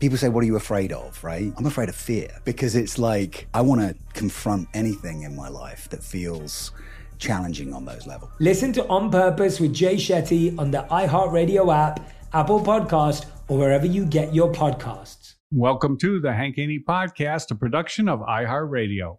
People say, What are you afraid of? Right? I'm afraid of fear because it's like I want to confront anything in my life that feels challenging on those levels. Listen to On Purpose with Jay Shetty on the iHeartRadio app, Apple Podcast, or wherever you get your podcasts. Welcome to the Hank Haney Podcast, a production of iHeartRadio.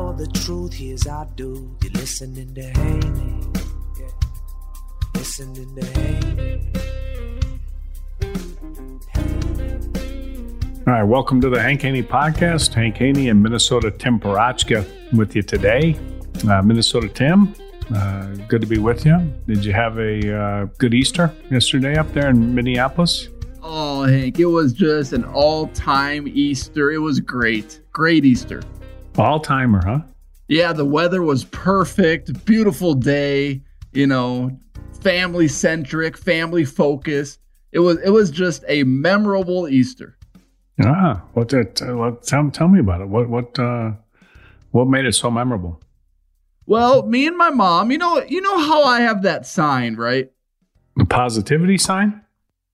It's for the truth. Here's our dude. You're listening to Haney. Yeah. Listening to Haney. All right, welcome to the Hank Haney Podcast. Hank Haney and Minnesota Tim Parachka with you today. Uh, Minnesota Tim, uh, good to be with you. Did you have a uh, good Easter yesterday up there in Minneapolis? Oh, Hank, it was just an all time Easter. It was great. Great Easter. All timer, huh? Yeah, the weather was perfect. Beautiful day, you know, family centric, family focused. It was it was just a memorable Easter. Ah, what did uh, tell, tell me about it. What what uh, what made it so memorable? Well, me and my mom, you know, you know how I have that sign, right? The positivity sign?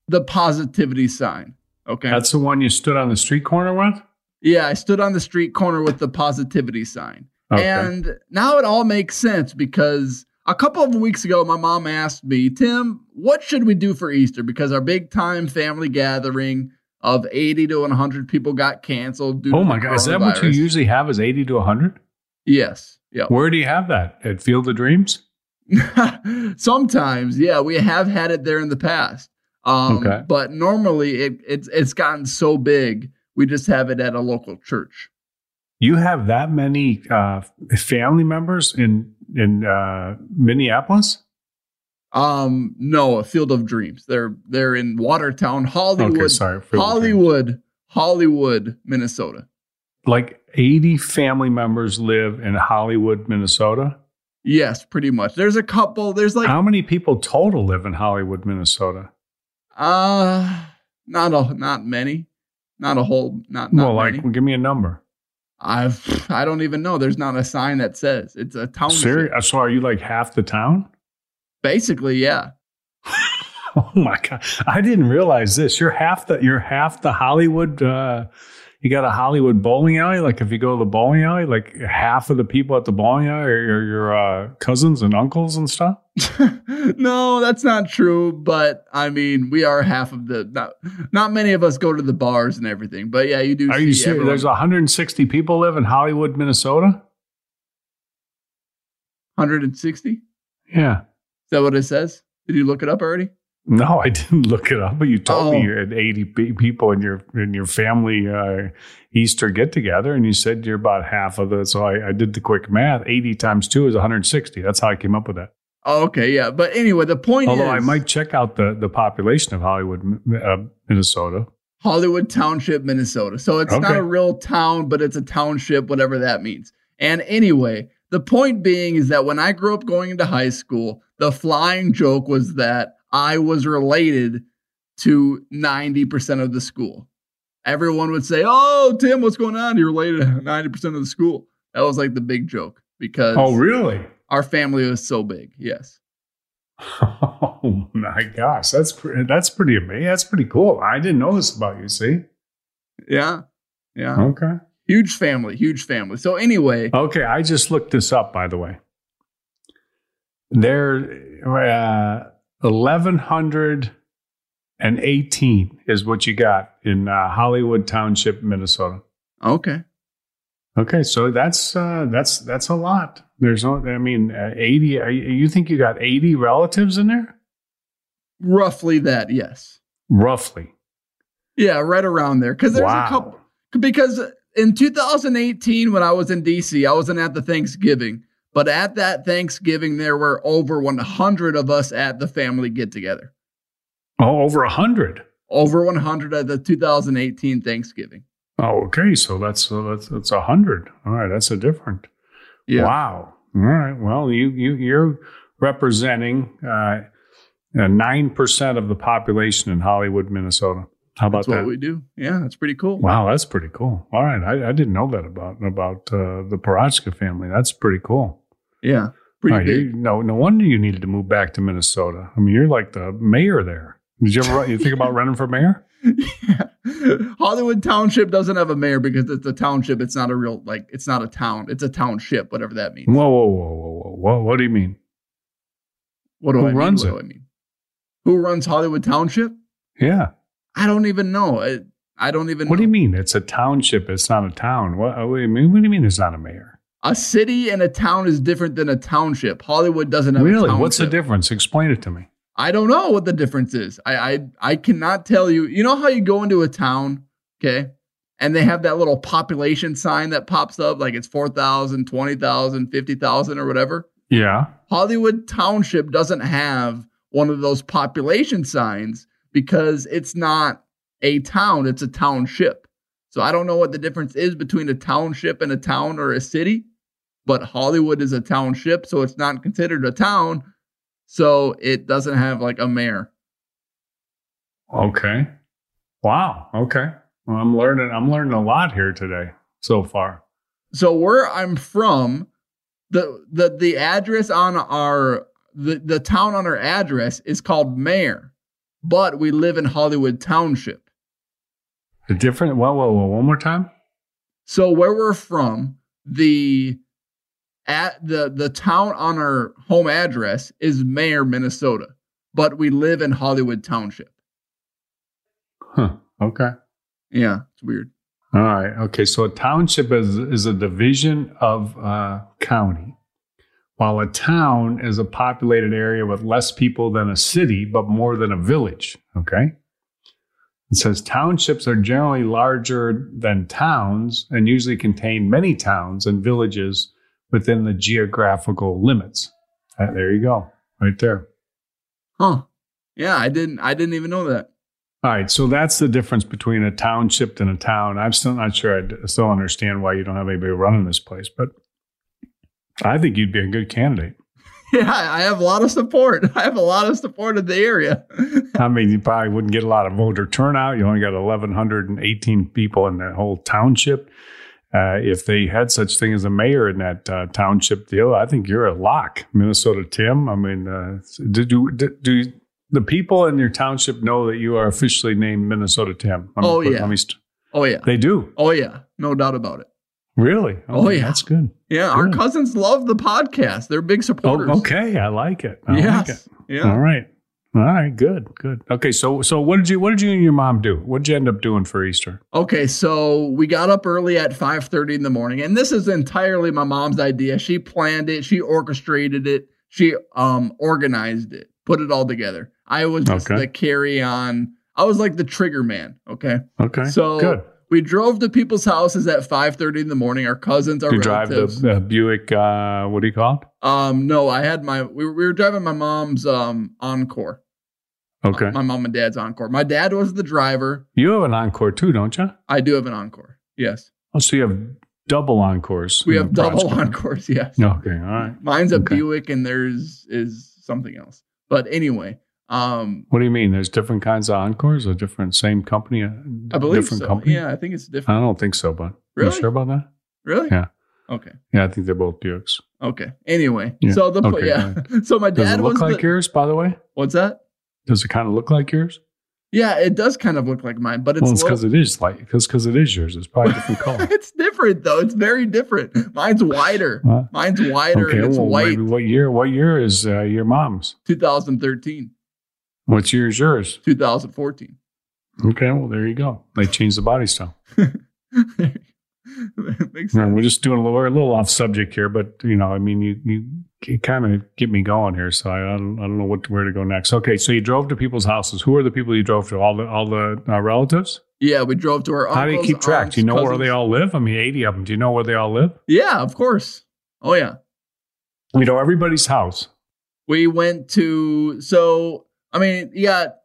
The positivity sign. Okay. That's the one you stood on the street corner with? Yeah, I stood on the street corner with the positivity sign. Okay. And now it all makes sense because a couple of weeks ago, my mom asked me, Tim, what should we do for Easter? Because our big time family gathering of 80 to 100 people got canceled. Due Oh my God, is that what you usually have? Is eighty to hundred? Yes. Yeah. Where do you have that? At Field of Dreams? Sometimes, yeah, we have had it there in the past. Um, Okay. But normally, it, it's it's gotten so big, we just have it at a local church. You have that many uh, family members in in uh, Minneapolis? Um, no, a Field of Dreams. They're they're in Watertown, Hollywood. Okay, sorry, Hollywood, Hollywood, Minnesota. Like eighty family members live in Hollywood, Minnesota. Yes, pretty much. There's a couple. There's like How many people total live in Hollywood, Minnesota? uh not a not many, not a whole not not well, like, give me a number. I've I don't even know. There's not a sign that says it's a town. Serious? So, are you like half the town? Basically, yeah. Oh my god! I didn't realize this. You're half the you're half the Hollywood. Uh, you got a Hollywood bowling alley. Like if you go to the bowling alley, like half of the people at the bowling alley are your, your uh, cousins and uncles and stuff. no, that's not true. But I mean, we are half of the. Not, not many of us go to the bars and everything. But yeah, you do. Are see you serious? everyone- There's 160 people live in Hollywood, Minnesota. 160. Yeah. Is that what it says? Did you look it up already? No, I didn't look it up, but you told me Oh. you had 80 people in your in your family uh, Easter get together, and you said you're about half of the. So I, I did the quick math. 80 times two is 160. That's how I came up with that. Oh, okay, yeah. But anyway, the point Although is I might check out the the population of Hollywood, uh, Minnesota. Hollywood Township, Minnesota. So it's not a real town, but it's a township, whatever that means. And anyway, the point being is that when I grew up going into high school, the flying joke was that I was related to 90% of the school. Everyone would say, Oh, Tim, what's going on? You're related to 90% of the school. That was like the big joke because Oh, really? our family was so big. Yes. Oh my gosh, that's pre- that's pretty amazing. That's pretty cool. I didn't know this about you. See? Yeah. Yeah. Okay. Huge family, huge family. So anyway, Okay, I just looked this up, by the way. There, uh, eleven hundred and eighteen is what you got in uh, Hollywood Township, Minnesota. okay. Okay, so that's uh, that's that's a lot. There's no, I mean, uh, eighty. Are you, you think you got eighty relatives in there? Roughly that, yes. Roughly. Yeah, right around there. Because there's Wow. a couple. Because in 2018, when I was in DC, I wasn't at the Thanksgiving, but at that Thanksgiving, there were over 100 of us at the family get together. Oh, over a hundred. Over 100 at the 2018 Thanksgiving. Oh, okay. So that's uh, that's that's a hundred. All right, that's a different. Yeah. Wow. All right. Well, you you you're representing uh, nine percent of the population in Hollywood, Minnesota. How about That's what that? we do. Yeah, that's pretty cool. wow, that's pretty cool. All right, I, I didn't know that about about uh, the Parachka family. That's pretty cool. Yeah, pretty right, big. you- no, no wonder you needed to move back to Minnesota. I mean, you're like the mayor there. Did you ever you think about running for mayor? Hollywood Township doesn't have a mayor because it's a township. It's not a real, like, it's not a town. It's a township, whatever that means. Whoa, whoa, whoa, whoa, whoa! What, what do you mean? What do Who I mean? runs What do I mean? Who runs Hollywood Township? Yeah. I don't even know. I, I don't even What know. do you mean? It's a township. It's not a town. What, what do you mean? What do you mean? It's not a mayor? A city and a town is different than a township. Hollywood doesn't have a Really? What's the difference? Explain it to me. I don't know what the difference is. I, I I cannot tell you. You know how you go into a town, okay, and they have that little population sign that pops up, like it's 4,000, 20,000, 50,000 or whatever. Yeah. Hollywood Township doesn't have one of those population signs because it's not a town, it's a township. So I don't know what the difference is between a township and a town or a city, but Hollywood is a township, so it's not considered a town. So it doesn't have like a mayor. Okay. Wow. Okay. Well, I'm learning. I'm learning a lot here today so far. So where I'm from, the the the address on our the, the town on our address is called Mayer, but we live in Hollywood Township. A different. Whoa, whoa, whoa! One more time. So where we're from, the at the the town on our home address is Mayer, Minnesota, but we live in Hollywood Township. Huh. Okay. Yeah, it's weird. All right. Okay. So a township is is a division of uh, county, while a town is a populated area with less people than a city, but more than a village. Okay. It says townships are generally larger than towns and usually contain many towns and villages within the geographical limits. Uh, there you go, right there. Huh. Yeah, I didn't I didn't even know that. All right, so that's the difference between a township and a town. I'm still not sure. I still understand why you don't have anybody running this place, but I think you'd be a good candidate. Yeah, I have a lot of support. I have a lot of support in the area. I mean, you probably wouldn't get a lot of voter turnout. You only got 1,118 people in that whole township. Uh, if they had such thing as a mayor in that uh, township deal, I think you're a lock, Minnesota Tim. I mean, uh, did you do, do the people in your township know that you are officially named Minnesota Tim? Let me Oh, yeah. let me st- Oh yeah. they do. Oh yeah. No doubt about it. Really? Oh, yeah. That's good. Yeah, our cousins love the podcast. They're big supporters. Oh, okay. I like it. I like it. Yeah. All right. All right. Good. Good. Okay. So, so what did you, what did you and your mom do? What did you end up doing for Easter? Okay, so we got up early at 5:30 in the morning, and this is entirely my mom's idea. She planned it, she orchestrated it, she um organized it, put it all together. I was just Okay. the carry on. I was like the trigger man. Okay. Okay. So good. We drove to people's houses at 5:30 in the morning. Our cousins, our You drive relatives. the uh, Buick. Uh, what do you call it? um, no, I had my. We were, we were driving my mom's um Encore. Okay. My mom and dad's Encore. My dad was the driver. You have an Encore too, don't you? I do have an Encore. Yes, Oh, so you have double Encores. we have double. Encores. Yes. Okay. All right. Mine's a Okay. Buick, and theirs is something else. But anyway, um, What do you mean? There's different kinds of Encores, or different same company? uh, I believe different so. company. Yeah, I think it's different. I don't think so, but Really? you sure about that? Really? Yeah. Okay. Yeah, I think they're both Buicks. Okay. Anyway, Yeah. so the Okay, yeah, so my Does dad it look like the, yours, by the way? what's that? Does it kind of look like yours? Yeah, it does kind of look like mine, but it's well, it's because it is like because it is yours. It's probably a different color. it's different though. It's very different. Mine's wider. Huh? Mine's wider okay, and it's well, white. maybe what year? What year is uh, your mom's? 2013, What year is yours? 2014. Okay, well there you go. They changed the body style. Makes Right, sense. we're just doing a little, we're a little off subject here, but you know, I mean, you you, kind of get me going here, so I, I don't I don't know what where to go next. Okay, so you drove to people's houses. Who are the people you drove to? All the all the uh, relatives? Yeah, we drove to our. How do you keep track? aunts, Do you know where they all live? I mean, eighty of them. Do you know where they all live? Yeah, of course. Oh yeah. We know everybody's house. We went to so I mean, you got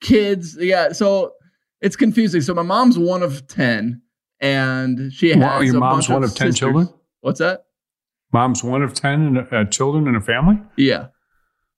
kids, yeah, so it's confusing. So my mom's one of ten and she has Wow, your a mom's bunch one of 10 sisters. children? What's that? Mom's one of ten and, uh, children in a family. Yeah.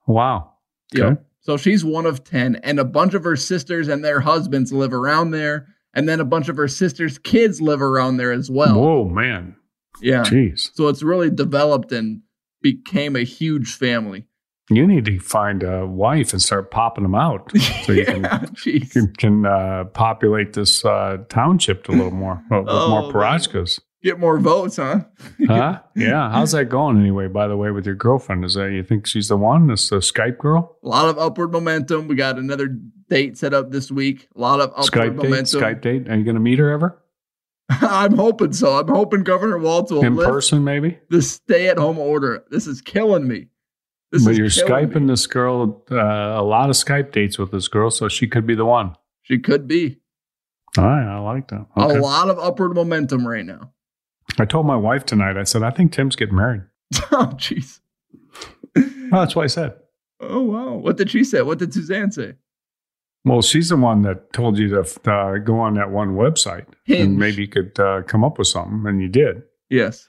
Wow. Yeah. Okay. So she's one of 10, and a bunch of her sisters and their husbands live around there. And then a bunch of her sisters' kids live around there as well. Whoa, man. Yeah. Jeez. So it's really developed and became a huge family. You need to find a wife and start popping them out so you can Yeah, jeez. can, uh, populate this uh, township a little more uh, with Oh, more man. parachkas. Get more votes, huh? Huh? Yeah. How's that going anyway? By the way, with your girlfriend, is that you think she's the one? This the Skype girl? A lot of upward momentum. We got another date set up this week. A lot of upward Skype date? Skype date? Are you going to meet her ever I'm hoping so. I'm hoping Governor Walz will in person? Maybe. the stay-at-home order. This is killing me. This but you're skyping me. this girl. Uh, a lot of Skype dates with this girl, so she could be the one. She could be All right, I like that. Okay. a lot of upward momentum right now. I told my wife tonight. I said I think Tim's getting married. oh, jeez. Oh, that's what I said. Oh, wow. What did she say? What did Suzanne say? Well, she's the one that told you to uh, go on that one website Hinge. and maybe you could uh, come up with something, and you did. Yes.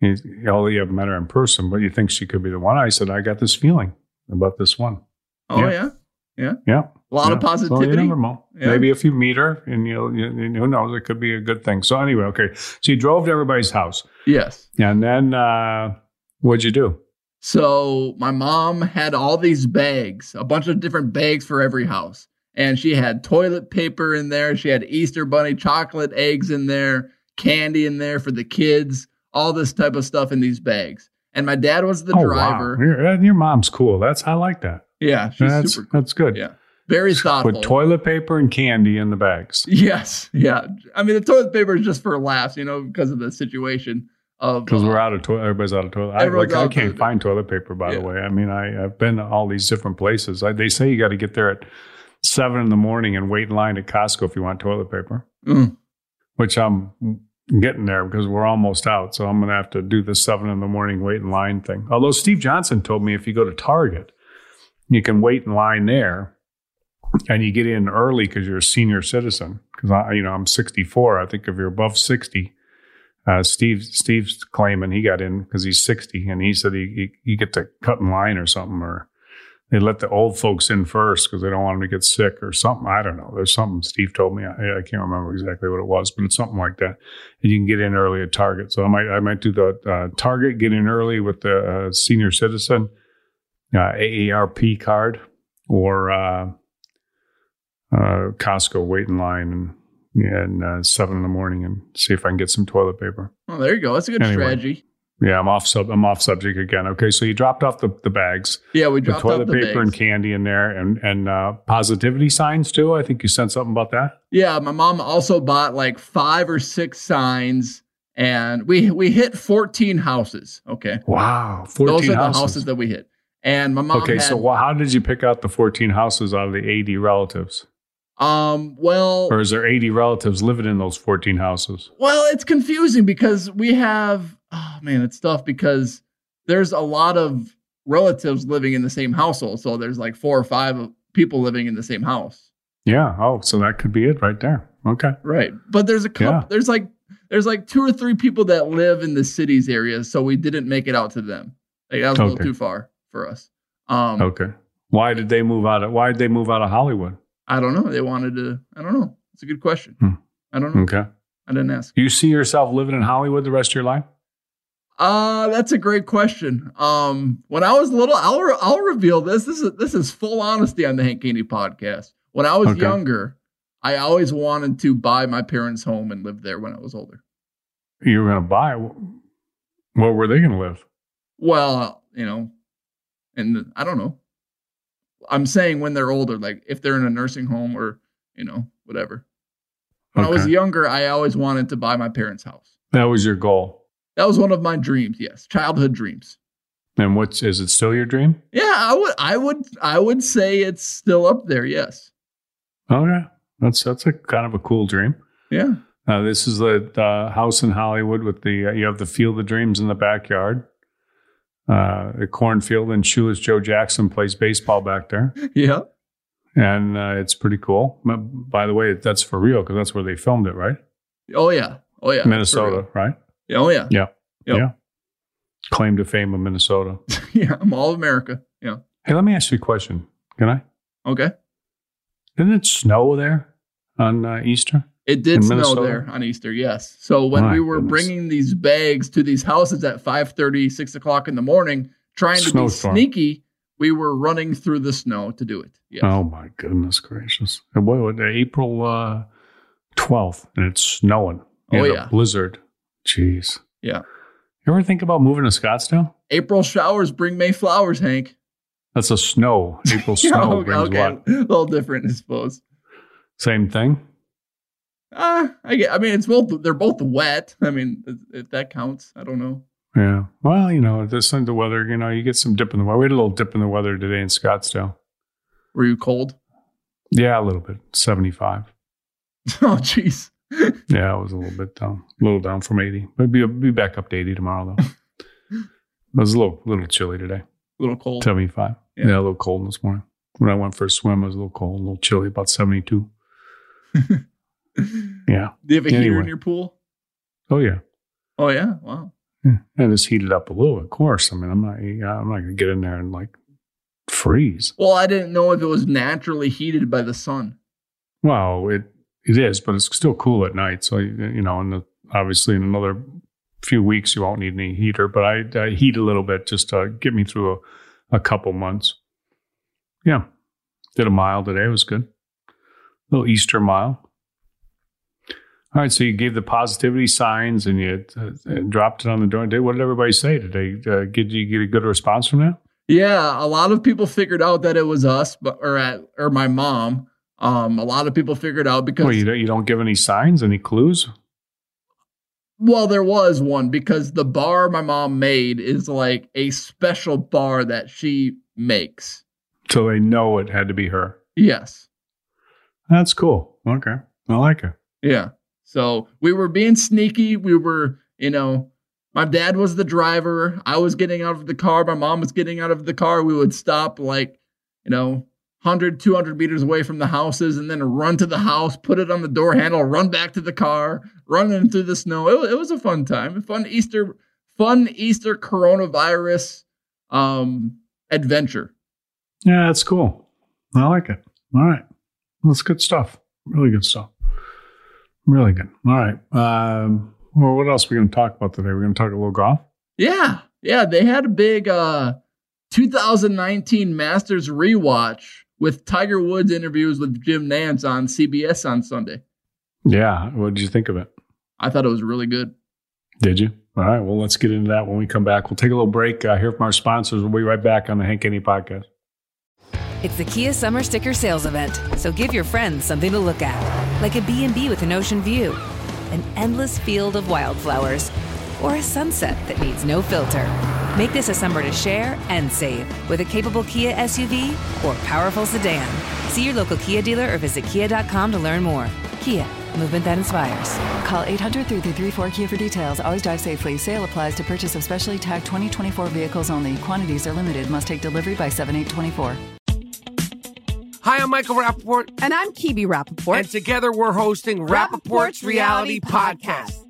You, although you haven't met her in person, but you think she could be the one. I said I got this feeling about this one. Oh, Yeah. yeah. Yeah. Yeah, A lot of Yeah. You positivity. never know. Yeah. Maybe if you meet her, and you'll, you, you- who knows, it could be a good thing. So anyway, okay. So you drove to everybody's house, Yes. and then uh, what'd you do? So my mom had all these bags, a bunch of different bags for every house. And she had toilet paper in there. She had Easter bunny chocolate eggs in there, candy in there for the kids, all this type of stuff in these bags. And my dad was the oh driver. wow, your, uh, your mom's cool. That's I like that. Yeah, she's that's super cool. that's good. Yeah. Very thoughtful. Put toilet paper and candy in the bags. yes. Yeah. I mean, the toilet paper is just for laughs, you know, because of the situation of. Because uh, we're out of toilet, everybody's out of toilet. I, like I can't find toilet paper. By the way, I mean I, I've been to all these different places. I, they say you got to get there at seven in the morning and wait in line at Costco if you want toilet paper. Mm. Which I'm getting there because we're almost out. So I'm going to have to do the seven in the morning wait in line thing. Although Steve Johnson told me if you go to Target, you can wait in line there and you get in early because you're a senior citizen. Because I, you know, I'm 64. I think if you're above 60, uh, Steve Steve's claiming he got in because he's 60, and he said he, he you get to cut in line or something, or they let the old folks in first because they don't want them to get sick or something. I don't know. There's something Steve told me. I, I can't remember exactly what it was, but it's something like that. And you can get in early at Target. So I might I might do the uh, Target get in early with the uh, senior citizen uh, AARP card or uh, uh, Costco wait in line and and uh, seven in the morning and see if I can get some toilet paper. Oh, there you go. That's a good Anyway. strategy. Yeah, I'm off sub. I'm off subject again. Okay, so you dropped off the, the bags, Yeah, we dropped toilet off the paper and candy in there, and and uh, positivity signs too. I think you said something about that. Yeah, my mom also bought like five or six signs, and we we hit fourteen houses. Okay, Wow, fourteen those are houses. the houses that we hit. And my mom. okay, had, so how did you pick out the 14 houses out of the 80 relatives? um, well, Or is there 80 relatives living in those 14 houses? Well, it's confusing because we have oh man, it's tough because there's a lot of relatives living in the same household. So there's like four or five people living in the same house. Yeah. Oh, so that could be it right there. Okay. Right. But there's a couple Yeah. there's like there's like two or three people that live in the cities area, so we didn't make it out to them. Like that was a little too far for us. Um Okay. Why did they move out of why did they move out of Hollywood? I don't know. They wanted to I don't know. It's a good question. Hmm. I don't know. Okay. I didn't ask. You see yourself living in Hollywood the rest of your life? Uh, that's a great question. Um, when I was little, I'll re- I'll reveal this. This is this is full honesty on the Hank Haney podcast. When I was Okay. younger, I always wanted to buy my parents' home and live there when I was older. You were going to buy. Where were they going to live? Well, you know, and I don't know. I'm saying when they're older, like if they're in a nursing home or you know whatever. When I was younger, I always wanted to buy my parents' house. That was your goal. That was one of my dreams. Yes, childhood dreams. And what's is it still your dream? Yeah, I would, I would, I would say it's still up there. Yes. Okay. That's that's a kind of a cool dream. Yeah. Uh, this is the uh, house in Hollywood with the uh, you have the Field of Dreams in the backyard. Uh, the cornfield and Shoeless Joe Jackson plays baseball back there, Yeah. and uh, it's pretty cool. By the way, that's for real because that's where they filmed it, right? Oh yeah. Oh yeah. Minnesota, right? Oh yeah. Yeah, Yep. yeah. Claim to fame of Minnesota. Yeah. I'm all of America. Yeah. Hey, let me ask you a question. Can I? Okay. Didn't it snow there on uh, Easter? It did snow there on Easter. Yes. So when My we were goodness. bringing these bags to these houses at 5:30, 6 o'clock in the morning, trying to Snowstorm. be sneaky, we were running through the snow to do it. Yes. Oh my goodness gracious! And what was it, April uh, twelfth, and it's snowing. Oh, yeah. blizzard. Jeez. Yeah. You ever think about moving to Scottsdale? April showers bring May flowers, Hank. That's a snow. April snow okay, brings okay. what? A little different, I suppose. Same thing. Uh, I get. I mean, it's both. They're both wet. I mean, if, that counts, I don't know. Yeah. Well, you know, this is the weather. You know, you get some dip in the weather. We had a little dip in the weather today in Scottsdale. Were you cold? Yeah, a little bit. Seventy-five. Oh, jeez. Yeah, it was a little bit down, a little down from eighty. But be be back up to eighty tomorrow though. it was a little little chilly today. A little cold. Seventy-five. Yeah. Yeah. a little cold this morning. When I went for a swim, it was a little cold, a little chilly, about seventy-two. Yeah. Do you have a heater in your pool? Oh yeah. Oh yeah. Wow. Yeah. And it's heated up a little. Of course. I mean, I'm not. I'm not gonna get in there and like freeze. Well, I didn't know if it was naturally heated by the sun. Well, it it is, but it's still cool at night. So you know, and obviously in another few weeks you won't need any heater. But I, I heat a little bit just to get me through a, a couple months. Yeah, did a mile today. It was good. little Easter mile. All right, so you gave the positivity signs and you uh, uh, dropped it on the door. Did what did everybody say? Did they uh, get you get a good response from that? Yeah, a lot of people figured out that it was us, but or at or my mom. Um, a lot of people figured out because Well, you don't, you don't give any signs, any clues. well, there was one because the bar my mom made is like a special bar that she makes. So they know it had to be her. Yes. That's cool. Okay. I like it. Yeah. So we were being sneaky. We were, you know, my dad was the driver. I was getting out of the car. My mom was getting out of the car. We would stop like, you know, 100, 200 meters away from the houses and then run to the house, put it on the door handle, run back to the car, running through the snow. It, it was a fun time. A fun Easter, fun Easter coronavirus um, adventure. Yeah, that's cool. I like it. All right. That's good stuff. Really good stuff. Really good. All right. Um, well, what else are we going to talk about today? We're going to talk a little golf. Yeah, yeah, they had a big uh 2019 Masters rewatch with Tiger Woods interviews with Jim Nantz on CBS on Sunday. Yeah. What did you think of it? I thought it was really good. Did you? All right. Well, let's get into that when we come back. We'll take a little break, uh, hear from our sponsors. We'll be right back on the Hank Haney podcast. It's the Kia Summer Sticker Sales Event, so give your friends something to look at, like a B&B with an ocean view, an endless field of wildflowers, or a sunset that needs no filter. Make this a summer to share and save with a capable Kia SUV or powerful sedan. See your local Kia dealer or visit kia.com to learn more. Kia, movement that inspires. Call 800 334 Kia for details. Always drive safely. Sale applies to purchase of specially tagged 2024 vehicles only. Quantities are limited. Must take delivery by 7824. Hi, I'm Michael Rappaport. And I'm Kibi Rappaport. And together we're hosting Rappaport's, Reality, Podcast.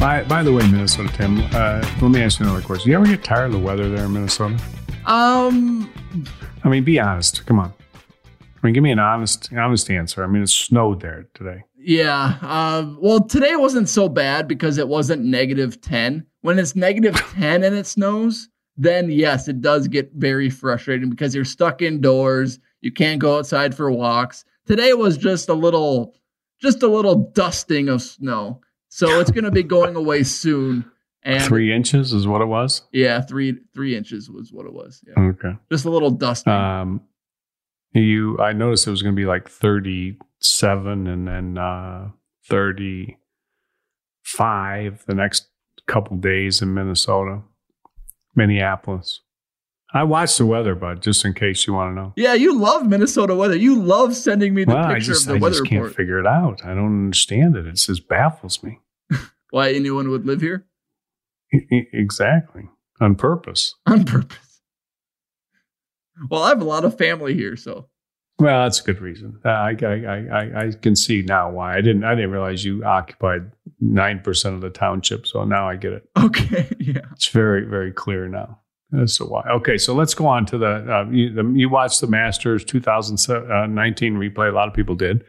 By, by the way, Minnesota Tim, uh, let me ask you another question. You ever get tired of the weather there in Minnesota? Um, I mean, be honest. Come on. I mean, give me an honest, honest answer. I mean, it snowed there today. yeah. Uh, well, today wasn't so bad because it wasn't negative 10. When it's negative 10 and it snows, then yes, it does get very frustrating because you're stuck indoors. You can't go outside for walks. Today was just a little, just a little dusting of snow. So it's going to be going away soon. And Three inches is what it was. yeah, three three inches was what it was. Yeah. Okay. Just a little dusting. Um, you, I noticed it was going to be like thirty-seven and then uh, thirty-five the next couple days in Minnesota, Minneapolis. I watched the weather, bud, just in case you want to know. yeah, you love Minnesota weather. You love sending me the Well, I picture just, of the I weather just can't figure it out. I don't understand it. It just baffles me. Why anyone would live here Exactly. On purpose. on purpose. Well, I have a lot of family here, so Well, that's a good reason. Uh, I, I, I, I- I can see now why. I didn't. I didn't realize you occupied nine percent of the township. So now I get it. okay, yeah. It's very, very clear now. That's so why. Okay, so let's go on to the. Uh, you, the you watched the Masters 2019 replay. A lot of people did.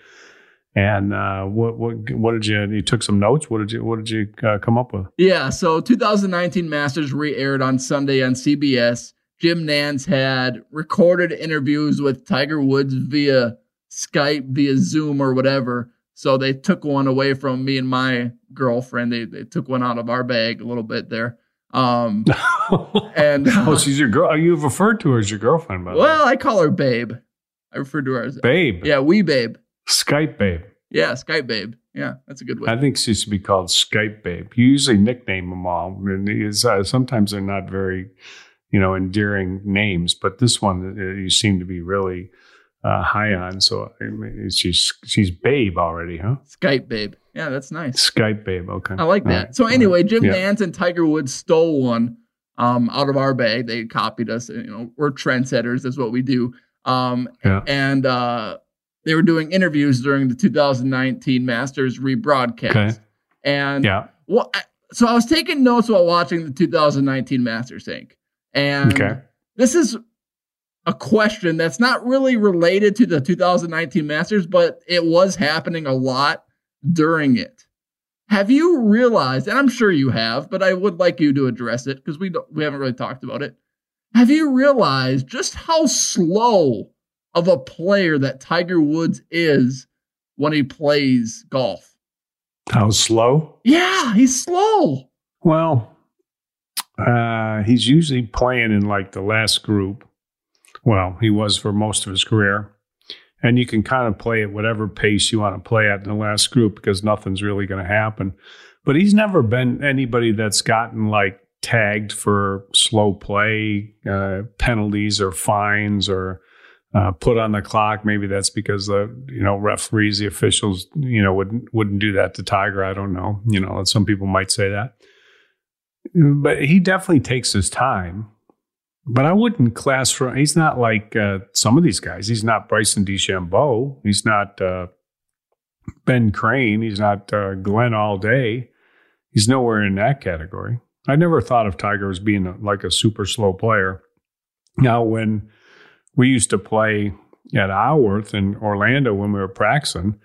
And uh, what what what did you? You took some notes. What did you What did you uh, come up with? Yeah, so 2019 Masters re-aired on Sunday on CBS. Jim Nantz had recorded interviews with Tiger Woods via Skype, via Zoom or whatever. So they took one away from me and my girlfriend. They they took one out of our bag a little bit there. Um, and oh, she's your girl. You have referred to her as your girlfriend, by the way. well, I call her Babe. I refer to her as Babe. Yeah, we Babe. Skype babe. Yeah, Skype Babe. Yeah, that's a good one. I think she should be called Skype Babe. You usually nickname them all, and it's, uh, sometimes they're not very, you know, endearing names. But this one, uh, you seem to be really uh, high on. So I mean, she's she's Babe already, huh? Skype Babe. Yeah, that's nice. Skype Babe. Okay, I like that. right. So anyway, Jim Yeah. Nantz and Tiger Woods stole one um, out of our bag. They copied us. You know, we're trendsetters. That's what we do. Um, Yeah. And uh, they were doing interviews during the 2019 Masters rebroadcast. Okay. And Yeah. well, I, so I was taking notes while watching the 2019 Masters Inc. And Okay. this is a question that's not really related to the 2019 Masters, but it was happening a lot during it. Have you realized, and I'm sure you have, but I would like you to address it because we don't, we haven't really talked about it. Have you realized just how slow of a player that Tiger Woods is when he plays golf? How slow? Yeah, he's slow. Well, uh, he's usually playing in like the last group. Well, he was for most of his career. And you can kind of play at whatever pace you want to play at in the last group because nothing's really going to happen. But he's never been anybody that's gotten like tagged for slow play, uh, penalties or fines or uh, put on the clock. Maybe that's because the you know referees, the officials, you know wouldn't wouldn't do that to Tiger. I don't know. You know, some people might say that, but he definitely takes his time. But I wouldn't class for. He's not like uh, some of these guys. He's not Bryson DeChambeau. He's not uh, Ben Crane. He's not uh, Glenn All Day. He's nowhere in that category. I never thought of Tiger as being a, like a super slow player. Now, when we used to play at Isleworth in Orlando when we were practicing,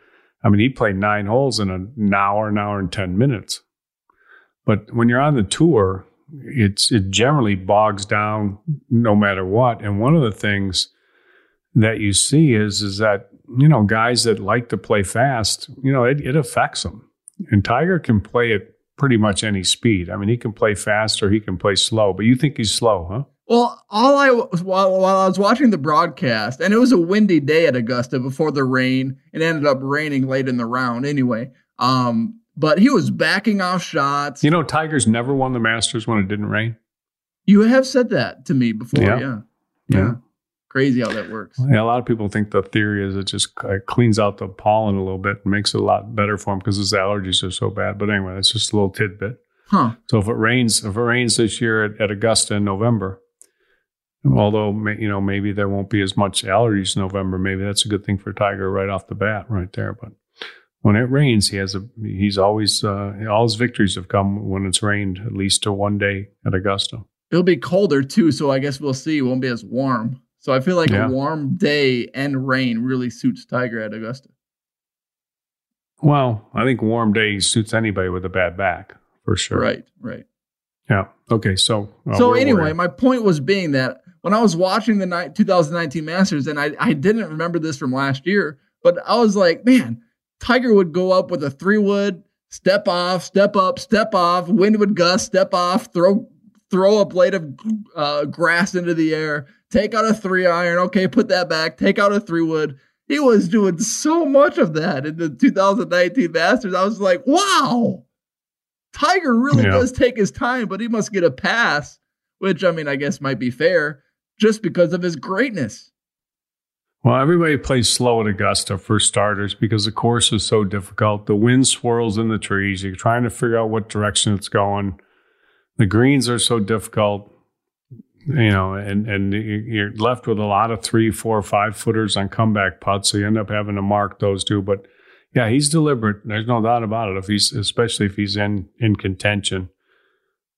I mean, he played nine holes in an hour, an hour and 10 minutes. But when you're on the tour, it's it generally bogs down no matter what. And one of the things that you see is is that you know guys that like to play fast, you know, it, it affects them. And Tiger can play at pretty much any speed. I mean, he can play fast or he can play slow. But you think he's slow, huh? Well, all I while, while I was watching the broadcast, and it was a windy day at Augusta before the rain. It ended up raining late in the round anyway. Um, but he was backing off shots. You know, Tiger's never won the Masters when it didn't rain. You have said that to me before. Yeah. Yeah. Yeah. Crazy how that works. Yeah, a lot of people think the theory is it just uh, cleans out the pollen a little bit and makes it a lot better for him because his allergies are so bad. But anyway, that's just a little tidbit. Huh. So if it rains, if it rains this year at, at Augusta in November, although you know maybe there won't be as much allergies in November, maybe that's a good thing for Tiger right off the bat, right there. But when it rains, he has a he's always uh, all his victories have come when it's rained at least to one day at Augusta. It'll be colder too, so I guess we'll see. It won't be as warm. So I feel like Yeah. a warm day and rain really suits Tiger at Augusta. Well, I think warm days suits anybody with a bad back for sure. Right, right. Yeah. Okay. So. uh, so anyway, my point was being that when I was watching the ni- 2019 Masters, and I, I didn't remember this from last year, but I was like, man, Tiger would go up with a three wood, step off, step up, step off, wind would gust, step off, throw throw a blade of uh, grass into the air, take out a three iron, okay, put that back, take out a three wood. He was doing so much of that in the 2019 Masters. I was like, wow, Tiger really Yeah. does take his time, but he must get a pass, which I mean, I guess might be fair just because of his greatness. Well, everybody plays slow at Augusta for starters because the course is so difficult. The wind swirls in the trees. You're trying to figure out what direction it's going. The greens are so difficult, you know, and and you're left with a lot of three, four, five footers on comeback putts. So you end up having to mark those two. But yeah, he's deliberate. There's no doubt about it. If he's especially if he's in in contention.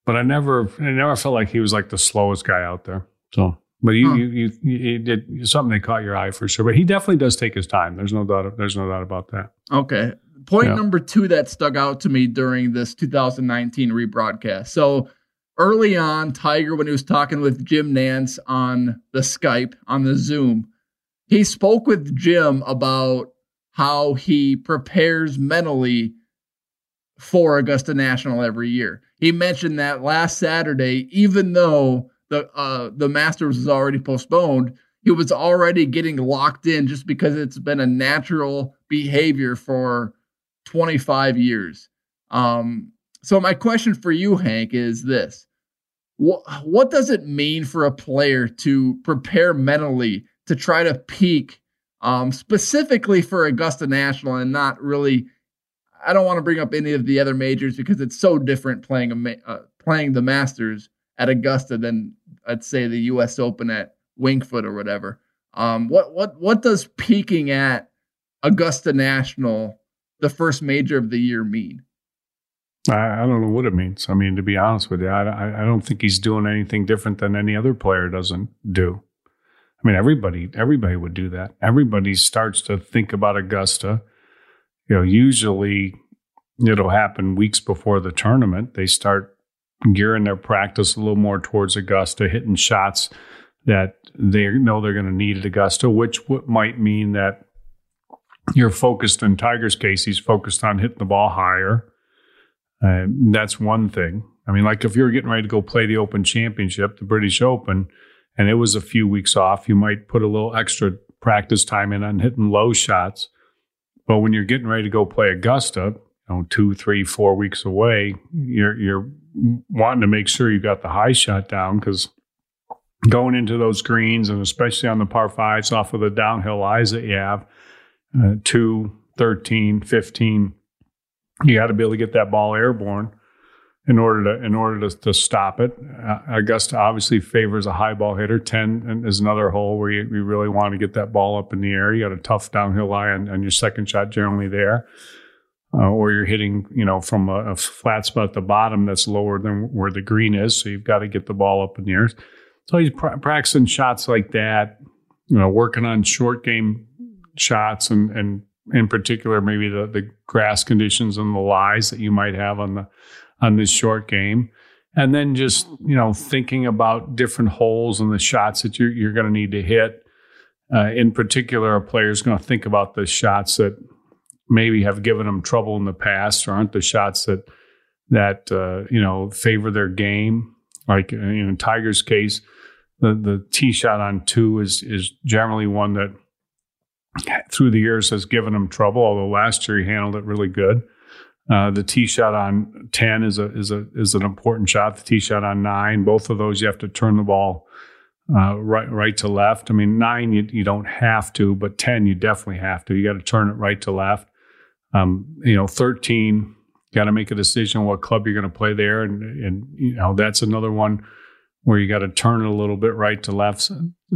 But I never I never felt like he was like the slowest guy out there. So. But you, hmm. Huh. you, you, you did something that caught your eye for sure. But he definitely does take his time. There's no doubt. There's no doubt about that. Okay. Point Yeah. number two that stuck out to me during this 2019 rebroadcast. So early on, Tiger, when he was talking with Jim Nantz on the Skype, on the Zoom, he spoke with Jim about how he prepares mentally for Augusta National every year. He mentioned that last Saturday, even though the uh, the Masters was already postponed, he was already getting locked in just because it's been a natural behavior for 25 years. Um, so my question for you, Hank, is this: what what does it mean for a player to prepare mentally to try to peak, um, specifically for Augusta National, and not really? I don't want to bring up any of the other majors because it's so different playing a uh, playing the Masters at Augusta than I'd say the U.S. Open at Winged Foot or whatever. Um, what what what does peaking at Augusta National, the first major of the year, mean? I, I don't know what it means. I mean, to be honest with you, I, I don't think he's doing anything different than any other player doesn't do. I mean, everybody everybody would do that. Everybody starts to think about Augusta. You know, usually it'll happen weeks before the tournament. They start gearing their practice a little more towards Augusta, hitting shots that they know they're going to need at Augusta, which might mean that you're focused in Tiger's case, he's focused on hitting the ball higher. Uh, that's one thing. I mean, like if you're getting ready to go play the Open Championship, the British Open, and it was a few weeks off, you might put a little extra practice time in on hitting low shots. But when you're getting ready to go play Augusta, you know, two, three, four weeks away, you're you're wanting to make sure you got the high shot down because going into those greens and especially on the par fives off of the downhill lies that you have, uh, 2, 13, 15, you got to be able to get that ball airborne in order to in order to, to stop it. Uh, Augusta obviously favors a high ball hitter. Ten is another hole where you, you, really want to get that ball up in the air. You got a tough downhill lie on, on your second shot generally there, uh, or you're hitting you know from a, a, flat spot at the bottom that's lower than where the green is. So you've got to get the ball up in the air. So he's pra- practicing shots like that. You know, working on short game shots and and in particular maybe the the grass conditions and the lies that you might have on the on this short game. And then just, you know, thinking about different holes and the shots that you're, you're going to need to hit. Uh, in particular, a player is going to think about the shots that maybe have given them trouble in the past or aren't the shots that, that, uh, you know, favor their game. Like you know, in Tiger's case, the, the tee shot on two is, is generally one that through the years has given him trouble, although last year he handled it really good. Uh, the tee shot on ten is a is a is an important shot. The tee shot on nine, both of those you have to turn the ball uh, right right to left. I mean nine you you don't have to, but ten you definitely have to. You got to turn it right to left. Um, you know, thirteen got to make a decision what club you're going to play there, and and you know that's another one where you got to turn it a little bit right to left.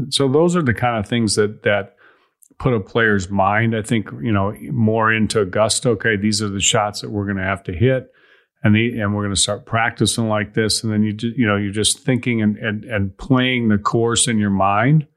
So, those are the kind of things that that put a player's mind, I think, you know, more into Augusta. Okay, these are the shots that we're going to have to hit. And, the, and we're going to start practicing like this. And then you, you know, you're just thinking and, and, and playing the course in your mind.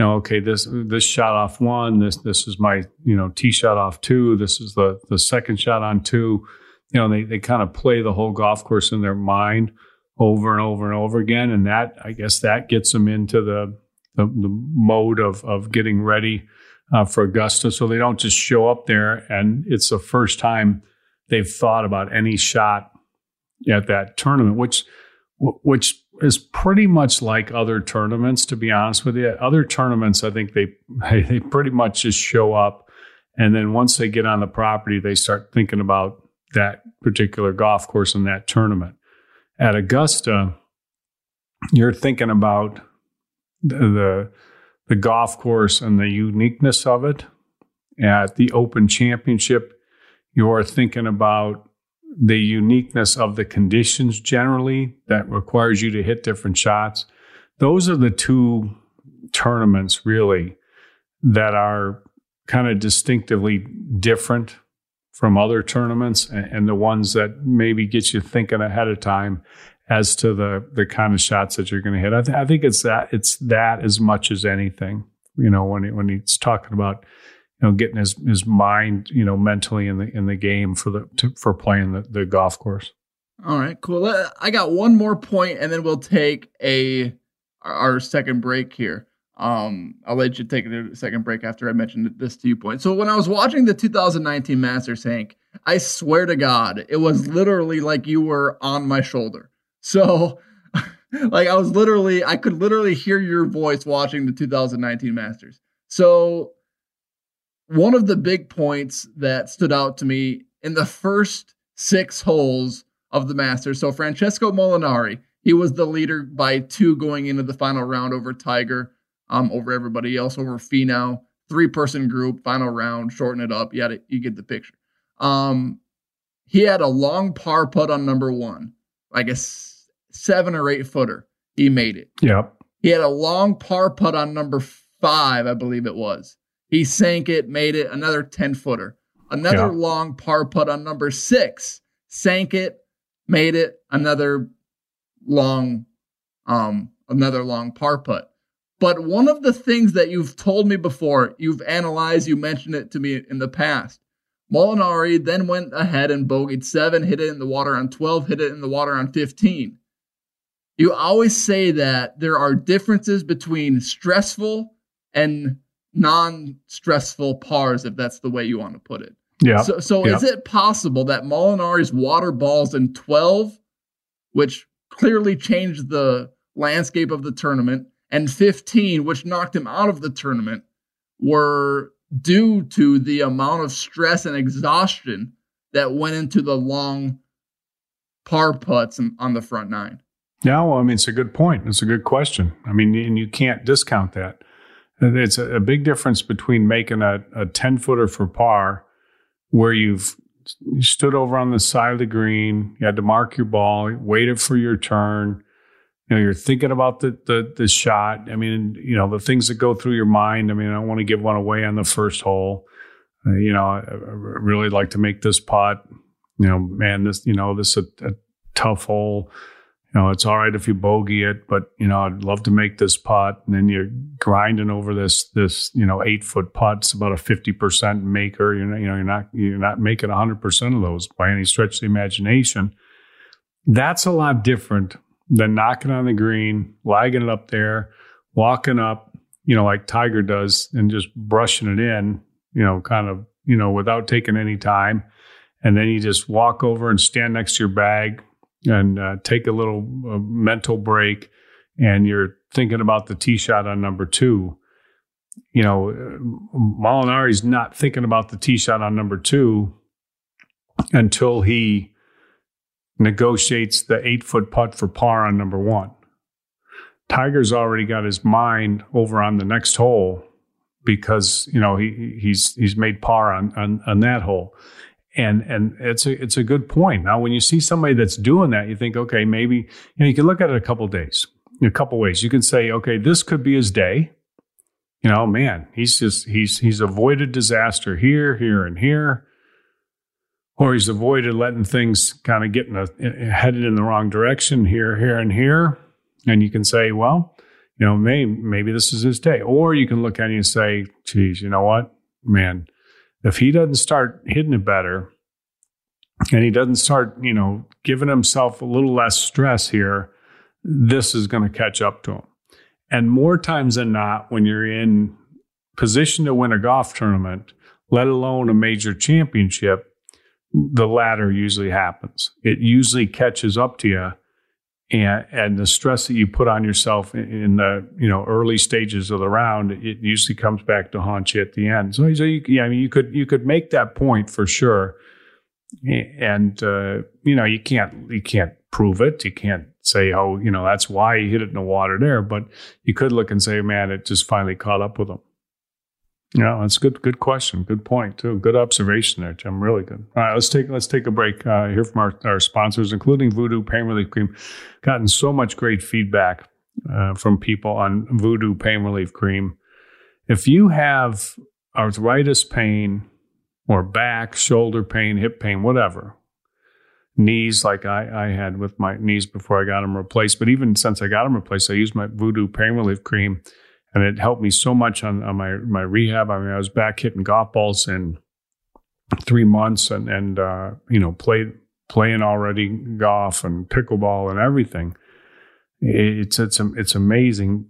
You know, okay, this, this shot off one, this, this is my, you know, tee shot off two. This is the, the second shot on two. You know, they, they kind of play the whole golf course in their mind over and over and over again. And that, I guess that gets them into the, the, the mode of, of getting ready uh, for Augusta. So they don't just show up there and it's the first time they've thought about any shot at that tournament, which which is pretty much like other tournaments. To be honest with you, other tournaments, I think they they pretty much just show up, and then once they get on the property, they start thinking about that particular golf course and that tournament. At Augusta, you're thinking about the, the the golf course and the uniqueness of it. At the Open Championship, you're thinking about the uniqueness of the conditions generally that requires you to hit different shots. Those are the two tournaments really that are kind of distinctively different from other tournaments and, and, the ones that maybe get you thinking ahead of time as to the the kind of shots that you're going to hit. I, th- I, think it's that it's that as much as anything. You know, when he, when he's talking about you know getting his his mind you know mentally in the in the game for the to, for playing the, the golf course. All right, cool. I got one more point, and then we'll take a our second break here. Um, I'll let you take a second break after I mentioned this to you point. So when I was watching the 2019 Masters, Hank, I swear to God, it was literally like you were on my shoulder. So, like, I was literally, I could literally hear your voice watching the 2019 Masters. So, one of the big points that stood out to me in the first six holes of the Masters. So, Francesco Molinari, he was the leader by two going into the final round over Tiger, um, over everybody else, over Finau. Three person group, final round, shorten it up. You, had you get the picture. Um, he had a long par putt on number one, like guess seven or eight footer. He made it. Yep. He had a long par putt on number five, I believe it was. He sank it, made it another 10 footer. Another long par putt on number six, sank it, made it another long, um, another long par putt. But one of the things that you've told me before, you've analyzed, you mentioned it to me in the past. Molinari then went ahead and bogeyed seven, hit it in the water on 12, hit it in the water on 15. You always say that there are differences between stressful and non stressful pars, if that's the way you want to put it. Yeah. So, so yeah. is it possible that Molinari's water balls in 12, which clearly changed the landscape of the tournament, and 15, which knocked him out of the tournament, were due to the amount of stress and exhaustion that went into the long par putts on the front nine? Yeah, well, I mean, it's a good point. It's a good question. I mean, and you can't discount that. It's a, a big difference between making a, a 10 footer for par where you've you stood over on the side of the green, you had to mark your ball, waited for your turn. You know, you're thinking about the, the the shot. I mean, you know, the things that go through your mind. I mean, I don't want to give one away on the first hole. Uh, you know, I, I, really like to make this putt. You know, man, this you know this is a, a tough hole you know, it's all right if you bogey it, but you know, I'd love to make this putt. And then you're grinding over this, this, you know, eight foot putt. It's about a 50% maker. You're not, you know, you're not, you're not making hundred percent of those by any stretch of the imagination. That's a lot different than knocking on the green, lagging it up there, walking up, you know, like Tiger does and just brushing it in, you know, kind of, you know, without taking any time. And then you just walk over and stand next to your bag, and uh, take a little uh, mental break and you're thinking about the tee shot on number two, you know, Molinari's not thinking about the tee shot on number two until he negotiates the eight foot putt for par on number one. Tiger's already got his mind over on the next hole because you know he he's he's made par on on, on that hole and and it's a it's a good point. Now, when you see somebody that's doing that, you think, okay, maybe you know you can look at it a couple days, a couple ways. You can say, okay, this could be his day. You know, man, he's just he's he's avoided disaster here, here, and here, or he's avoided letting things kind of get in a, headed in the wrong direction here, here, and here. And you can say, well, you know, maybe maybe this is his day. Or you can look at it and say, geez, you know what, man if he doesn't start hitting it better and he doesn't start, you know, giving himself a little less stress here, this is going to catch up to him. And more times than not, when you're in position to win a golf tournament, let alone a major championship, the latter usually happens. It usually catches up to you and and the stress that you put on yourself in the you know early stages of the round, it usually comes back to haunt you at the end. So, so you, yeah, I mean, you could you could make that point for sure, and uh, you know you can't you can't prove it. You can't say oh you know that's why he hit it in the water there, but you could look and say, man, it just finally caught up with him. Yeah, that's a good. Good question. Good point too. Good observation there, Jim. Really good. All right, let's take let's take a break. Uh, hear from our, our sponsors, including Voodoo Pain Relief Cream. Gotten so much great feedback uh, from people on Voodoo Pain Relief Cream. If you have arthritis pain or back, shoulder pain, hip pain, whatever, knees like I, I had with my knees before I got them replaced, but even since I got them replaced, I use my Voodoo Pain Relief Cream and it helped me so much on, on my my rehab. I mean, I was back hitting golf balls in three months, and and uh, you know played playing already golf and pickleball and everything. It's it's it's amazing,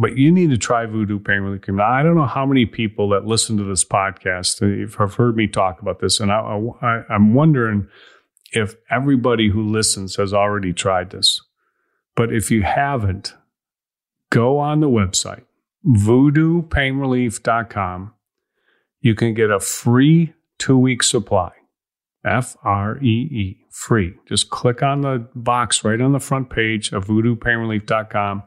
but you need to try Voodoo Pain Relief Cream. Now, I don't know how many people that listen to this podcast have heard me talk about this, and I, I, I'm wondering if everybody who listens has already tried this. But if you haven't, go on the website voodoopainrelief.com, you can get a free two week supply. F R E E, free. Just click on the box right on the front page of voodoopainrelief.com.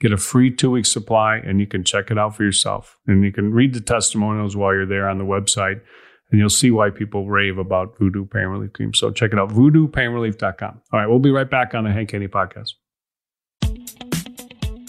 Get a free two week supply and you can check it out for yourself. And you can read the testimonials while you're there on the website and you'll see why people rave about Voodoo Pain Relief Cream. So check it out, voodoopainrelief.com. All right, we'll be right back on the Hank Haney podcast.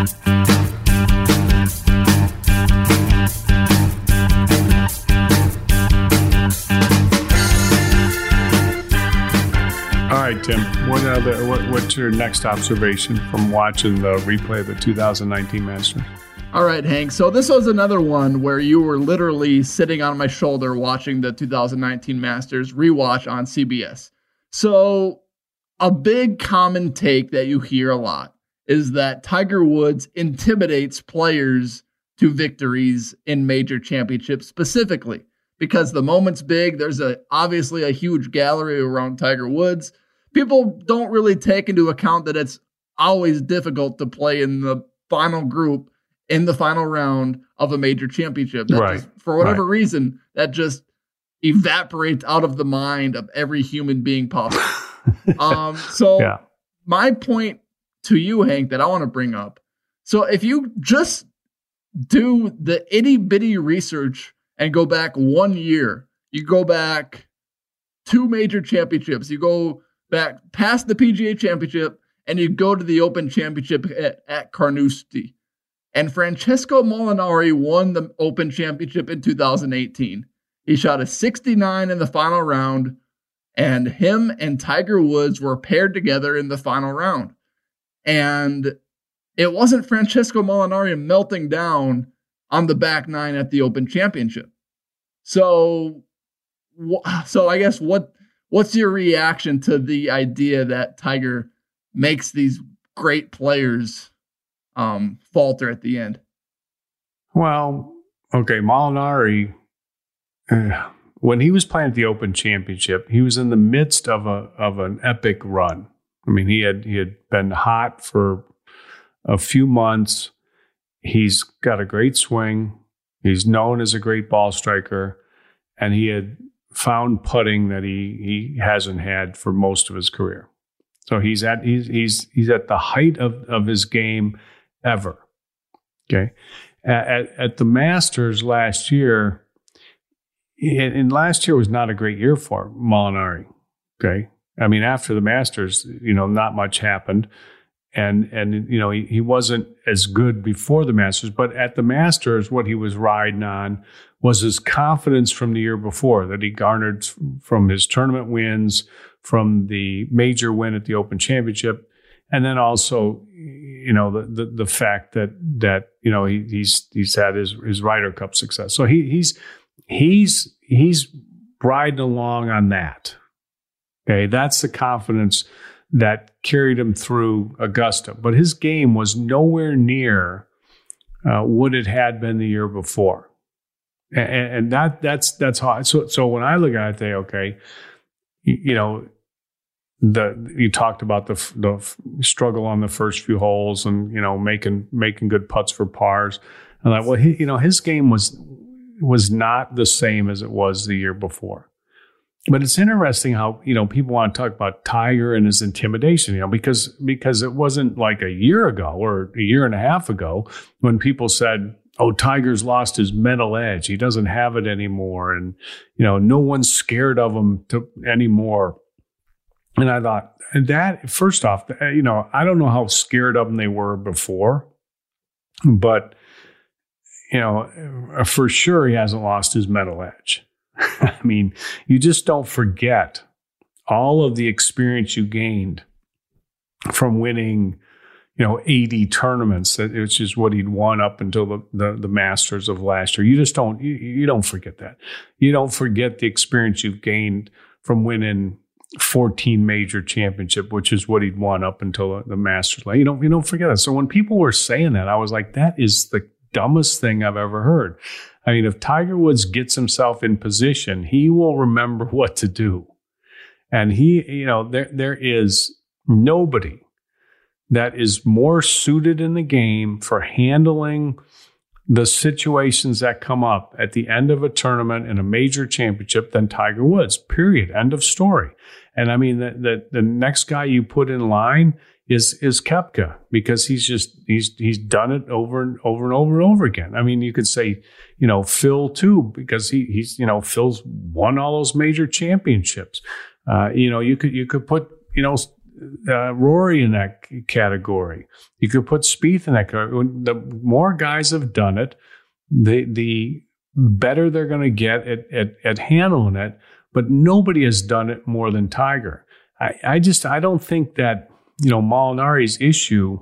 All right, Tim. What other? What, what's your next observation from watching the replay of the 2019 Masters? All right, Hank. So this was another one where you were literally sitting on my shoulder watching the 2019 Masters rewatch on CBS. So a big common take that you hear a lot is that Tiger Woods intimidates players to victories in major championships specifically because the moment's big. There's a obviously a huge gallery around Tiger Woods. People don't really take into account that it's always difficult to play in the final group in the final round of a major championship. That Right. just- for whatever Right. reason, that just evaporates out of the mind of every human being possible. um, so Yeah. my point to you, Hank, that I want to bring up. So if you just do the itty bitty research and go back one year, you go back two major championships, you go back past the PGA championship, and you go to the Open Championship at, at Carnoustie. And Francesco Molinari won the Open Championship in 2018. He shot a 69 in the final round, and him and Tiger Woods were paired together in the final round. And it wasn't Francesco Molinari melting down on the back nine at the Open Championship. So, so I guess what what's your reaction to the idea that Tiger makes these great players um, falter at the end? Well, okay, Molinari, uh, when he was playing at the Open Championship, he was in the midst of a of an epic run. I mean, he had he had been hot for a few months. he's got a great swing. He's known as a great ball striker, and he had found putting that he he hasn't had for most of his career. So he's at he's he's he's at the height of of his game ever. Okay, at at the Masters last year, and last year was not a great year for Molinari. Okay, I mean after the Masters, you know, not much happened and and you know he, he wasn't as good before the Masters, but at the Masters, what he was riding on was his confidence from the year before that he garnered from his tournament wins, from the major win at the Open Championship, and then also you know the the, the fact that that you know he, he's he's had his his Ryder Cup success. So he he's he's he's riding along on that. Okay, that's the confidence that carried him through Augusta. But his game was nowhere near uh, what it had been the year before, and, and that that's that's hard. So so when I look at it, I say, okay, you, you know, the you talked about the the struggle on the first few holes, and you know making making good putts for pars. And like, well, he, you know, his game was was not the same as it was the year before. But it's interesting how, you know, people want to talk about Tiger and his intimidation, you know, because because it wasn't like a year ago or a year and a half ago when people said, oh, Tiger's lost his mental edge. He doesn't have it anymore. And, you know, no one's scared of him to, anymore. And I thought, that, first off, uh, you know, I don't know how scared of him they were before, but, you know, uh, for sure he hasn't lost his mental edge. I mean, you just don't forget all of the experience you gained from winning, you know, 80 tournaments, which is what he'd won up until the, the, the Masters of last year. You just don't, you, you don't forget that. You don't forget the experience you've gained from winning 14 major championship, which is what he'd won up until the Masters. You don't, you don't forget that. So when people were saying that, I was like, that is the dumbest thing I've ever heard. I mean, if Tiger Woods gets himself in position, he will remember what to do. And he, you know, there there is nobody that is more suited in the game for handling the situations that come up at the end of a tournament in a major championship than Tiger Woods. Period. End of story. And I mean, the, the, the next guy you put in line is is Koepka because he's just he's he's done it over and over and over and over again. I mean, you could say, you know, Phil too because he he's you know Phil's won all those major championships. Uh, you know, you could you could put you know uh, Rory in that category. You could put Spieth in that category. The more guys have done it, the the better they're going to get at, at at handling it. But nobody has done it more than Tiger. I, I just I don't think that you know, Molinari's issue,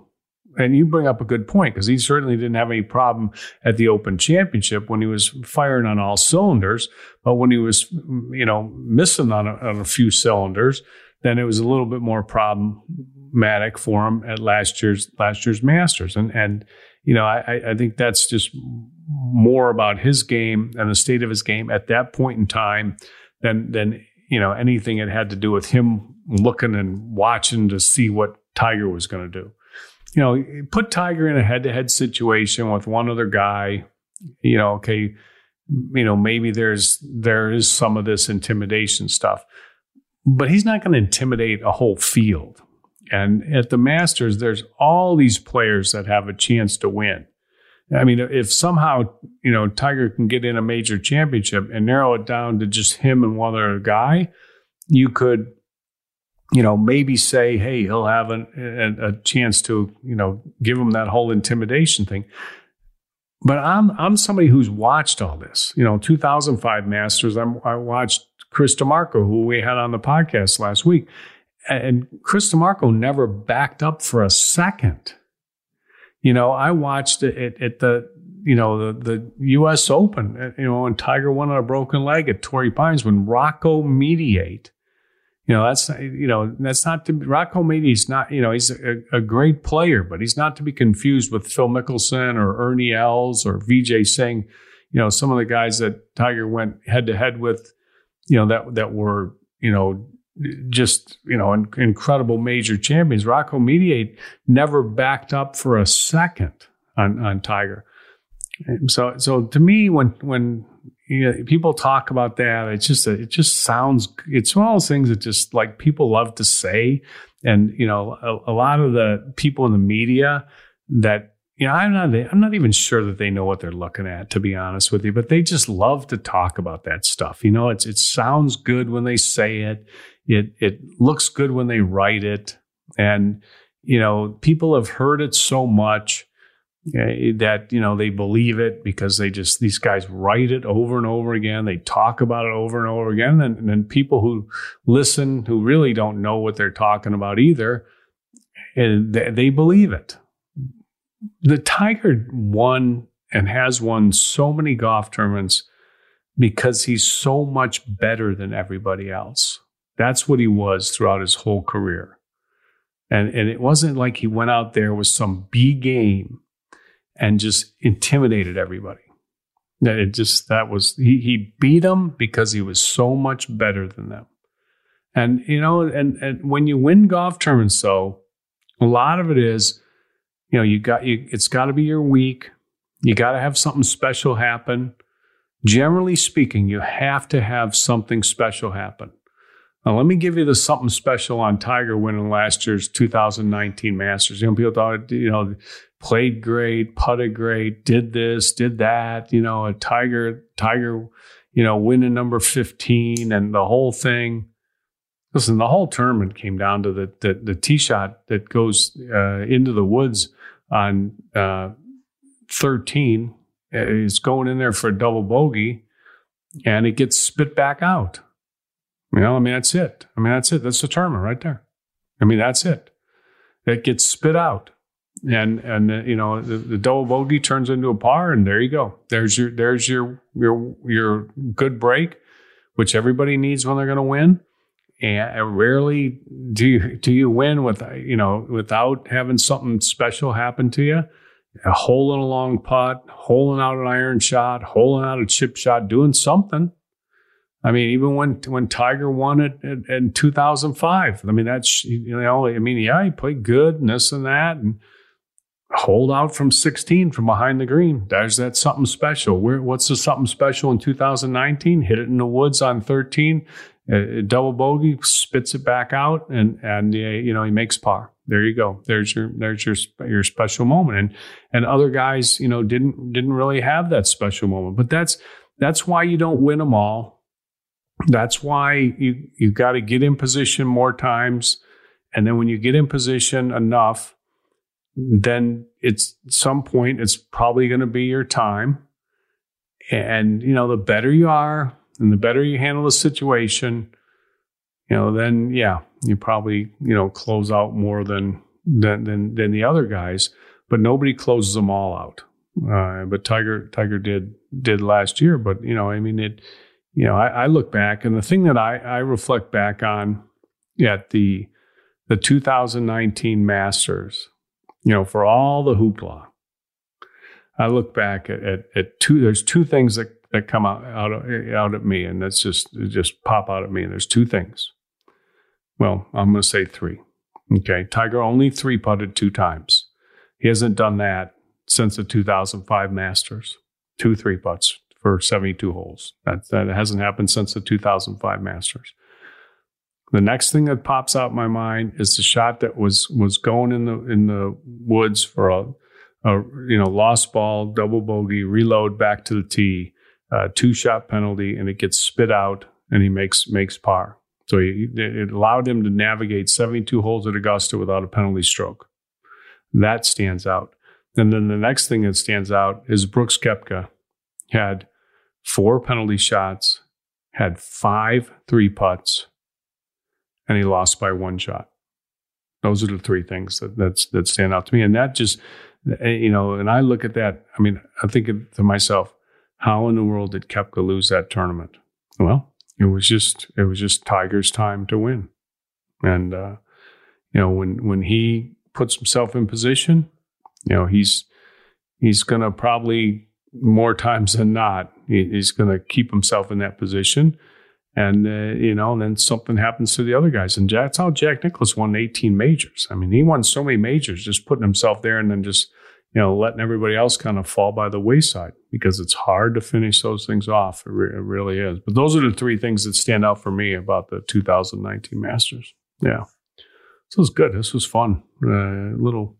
and you bring up a good point because he certainly didn't have any problem at the Open Championship when he was firing on all cylinders. But when he was, you know, missing on a, on a few cylinders, then it was a little bit more problematic for him at last year's last year's Masters. And and you know, I, I think that's just more about his game and the state of his game at that point in time than than you know anything that had to do with him looking and watching to see what Tiger was going to do. You know, put Tiger in a head-to-head situation with one other guy. You know, okay, you know maybe there's there is some of this intimidation stuff, but he's not going to intimidate a whole field. And at the Masters, there's all these players that have a chance to win. I mean, if somehow you know Tiger can get in a major championship and narrow it down to just him and one other guy, you could you know, maybe say, hey, he'll have an, a, a chance to, you know, give him that whole intimidation thing. But I'm I'm somebody who's watched all this. You know, 2005 Masters. I'm, I watched Chris DiMarco, who we had on the podcast last week, and Chris DiMarco never backed up for a second. You know, I watched it at, the you know the the U.S. Open. You know, when Tiger won on a broken leg at Torrey Pines, when Rocco Mediate you know, that's you know, that's not to Rocco. He's not, you know, he's a, a, great player, but he's not to be confused with Phil Mickelson or Ernie Els or Vijay Singh. You know, some of the guys that Tiger went head to head with, you know, that that were, you know, just you know, incredible major champions. Rocco Mediate never backed up for a second. on on Tiger. So so to me, when when you know, people talk about that, it's just it just sounds it's one of those things that just like people love to say, and you know a, a lot of the people in the media that you know, I'm not I'm not even sure that they know what they're looking at, to be honest with you, but they just love to talk about that stuff. You know, it's it sounds good when they say it. It it looks good when they write it. And, you know, people have heard it so much Eh, that, you know, they believe it because they just these guys write it over and over again. They talk about it over and over again. And, and then people who listen who really don't know what they're talking about either, and they, they believe it the Tiger won and has won so many golf tournaments because he's so much better than everybody else. That's what he was throughout his whole career. And, and it wasn't like he went out there with some B game and just intimidated everybody. That it just, that was, he, he beat them because he was so much better than them. And, you know, and, and when you win golf tournaments, so a lot of it is you know, you got you it's got to be your week. You got to have something special happen. Generally speaking, you have to have something special happen. Now, let me give you the something special on Tiger winning last year's 2019 Masters. You know, people thought, you know, played great, putted great, did this, did that. You know, a Tiger, Tiger, you know, winning number 15 and the whole thing. Listen, the whole tournament came down to the the, the tee shot that goes uh, into the woods on uh, 13 It's going in there for a double bogey and it gets spit back out. You know, I mean, that's it. I mean, that's it. That's the tournament right there. I mean, that's it. It gets spit out. And, and, uh, you know, the, the double bogey turns into a par and there you go. There's your, there's your, your, your good break, which everybody needs when they're going to win and rarely do you do you win with you know without having something special happen to you a hole in a long putt holing out an iron shot holing out a chip shot doing something i mean even when when tiger won it in, in 2005 i mean that's you know i mean yeah he played good and this and that and hold out from 16 from behind the green. There's that something special. Where, what's the something special in 2019 hit it in the woods on 13 a double bogey spits it back out and and uh, you know he makes par. There you go. There's your there's your your special moment. And and other guys you know didn't didn't really have that special moment. But that's that's why you don't win them all that's why you you got to get in position more times and then when you get in position enough then it's some point it's probably going to be your time and you know the better you are and the better you handle the situation, you know, then yeah, you probably you know close out more than than than, than the other guys. But nobody closes them all out. Uh, but Tiger Tiger did did last year. But you know, I mean it. You know, I, I look back and the thing that I, I reflect back on at the the 2019 Masters, you know, for all the hoopla, I look back at, at, at, two. There's two things that that come out out, out at me, and that's just just pop out at me. And there's two things. Well, I'm going to say three. Okay, Tiger only three putted two times. He hasn't done that since the 2005 Masters. Two three putts for 72 holes. That that hasn't happened since the 2005 Masters. The next thing that pops out my mind is the shot that was was going in the in the woods for a, a you know lost ball, double bogey, reload back to the tee uh, two shot penalty, and it gets spit out, and he makes makes par. So he, it allowed him to navigate 72 holes at Augusta without a penalty stroke. That stands out. And then the next thing that stands out is Brooks Koepka had four penalty shots, had five three putts, and he lost by one shot. Those are the three things that that's, that stand out to me. And that just, eh, you know, and I look at that. I mean, I think to myself, how in the world did Koepka lose that tournament? Well, it was just it was just Tiger's time to win, and uh, you know when when he puts himself in position, you know he's he's going to probably more times than not he's going to keep himself in that position, and uh, you know and then something happens to the other guys, and that's how Jack Nicklaus won 18 majors. I mean, he won so many majors just putting himself there, and then just you know, letting everybody else kind of fall by the wayside because it's hard to finish those things off. It, re- it really is. But those are the three things that stand out for me about the 2019 Masters. Yeah. This was good. This was fun. A uh, little,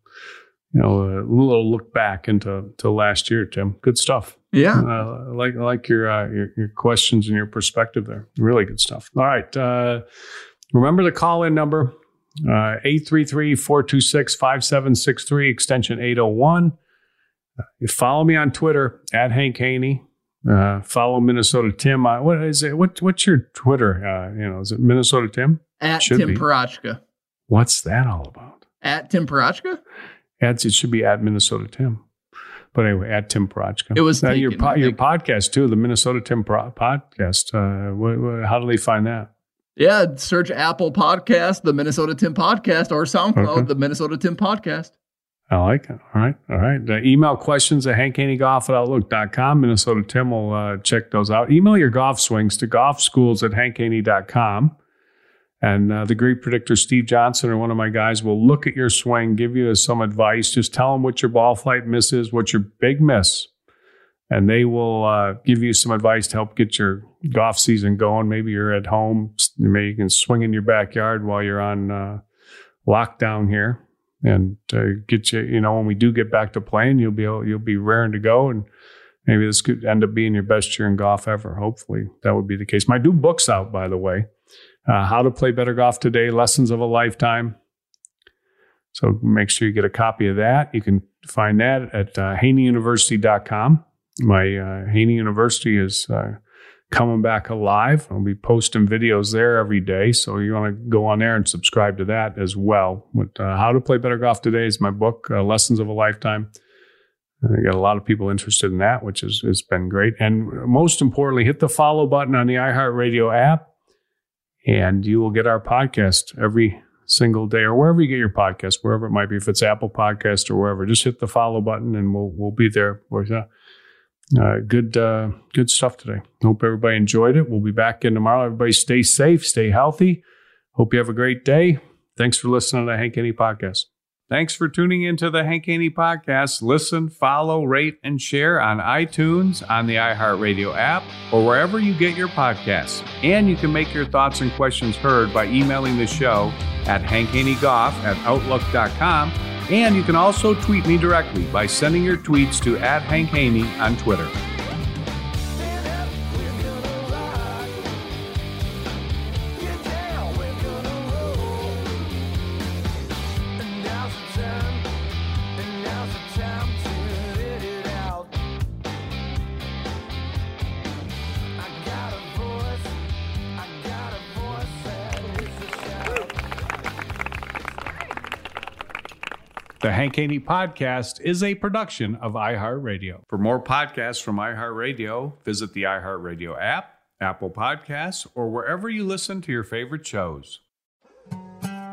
you know, a little look back into to last year, Tim. Good stuff. Yeah. Uh, I like I like your, uh, your, your questions and your perspective there. Really good stuff. All right. Uh, remember the call in number uh, 833 426 5763, extension 801. Uh, you follow me on Twitter at Hank Haney. Uh, follow Minnesota Tim. What is it? What, what's your Twitter? Uh, you know, is it Minnesota Tim? At should Tim Parachka. What's that all about? At Tim Parachka? At, it should be at Minnesota Tim. But anyway, at Tim Parachka. It was uh, your po- your podcast too, the Minnesota Tim Pro- podcast. Uh, wh- wh- how do they find that? Yeah, search Apple Podcast, the Minnesota Tim Podcast, or SoundCloud, okay. the Minnesota Tim Podcast. I like it. All right. All right. Uh, email questions at hankhaneygolf at outlook.com. Minnesota Tim will uh, check those out. Email your golf swings to golfschools at hankhaney.com. And uh, the great predictor, Steve Johnson, or one of my guys, will look at your swing, give you some advice. Just tell them what your ball flight miss is, what your big miss and they will uh, give you some advice to help get your golf season going. Maybe you're at home, maybe you can swing in your backyard while you're on uh, lockdown here, and uh, get you. You know, when we do get back to playing, you'll be able, you'll be raring to go, and maybe this could end up being your best year in golf ever. Hopefully, that would be the case. My new book's out, by the way. Uh, How to Play Better Golf Today: Lessons of a Lifetime. So make sure you get a copy of that. You can find that at uh, haneyuniversity.com my uh, Haney University is uh, coming back alive. I'll be posting videos there every day, so you want to go on there and subscribe to that as well. But, uh, How to Play Better Golf Today is my book, uh, Lessons of a Lifetime. I got a lot of people interested in that, which has, has been great. And most importantly, hit the follow button on the iHeartRadio app, and you will get our podcast every single day or wherever you get your podcast, wherever it might be, if it's Apple Podcast or wherever. Just hit the follow button, and we'll we'll be there. Uh, good, uh, good stuff today. Hope everybody enjoyed it. We'll be back in tomorrow. Everybody stay safe, stay healthy. Hope you have a great day. Thanks for listening to the Hank Haney podcast. Thanks for tuning into the Hank Haney podcast. Listen, follow, rate, and share on iTunes, on the iHeartRadio app, or wherever you get your podcasts. And you can make your thoughts and questions heard by emailing the show at hankhaneygolf at outlook.com and you can also tweet me directly by sending your tweets to at Hank Haney on Twitter. The Hank Haney Podcast is a production of iHeartRadio. For more podcasts from iHeartRadio, visit the iHeartRadio app, Apple Podcasts, or wherever you listen to your favorite shows.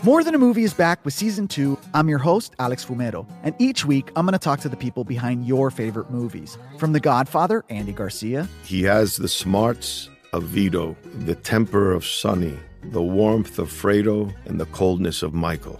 More Than a Movie is back with season two. I'm your host, Alex Fumero, and each week I'm going to talk to the people behind your favorite movies. From The Godfather, Andy Garcia. He has the smarts of Vito, the temper of Sonny, the warmth of Fredo, and the coldness of Michael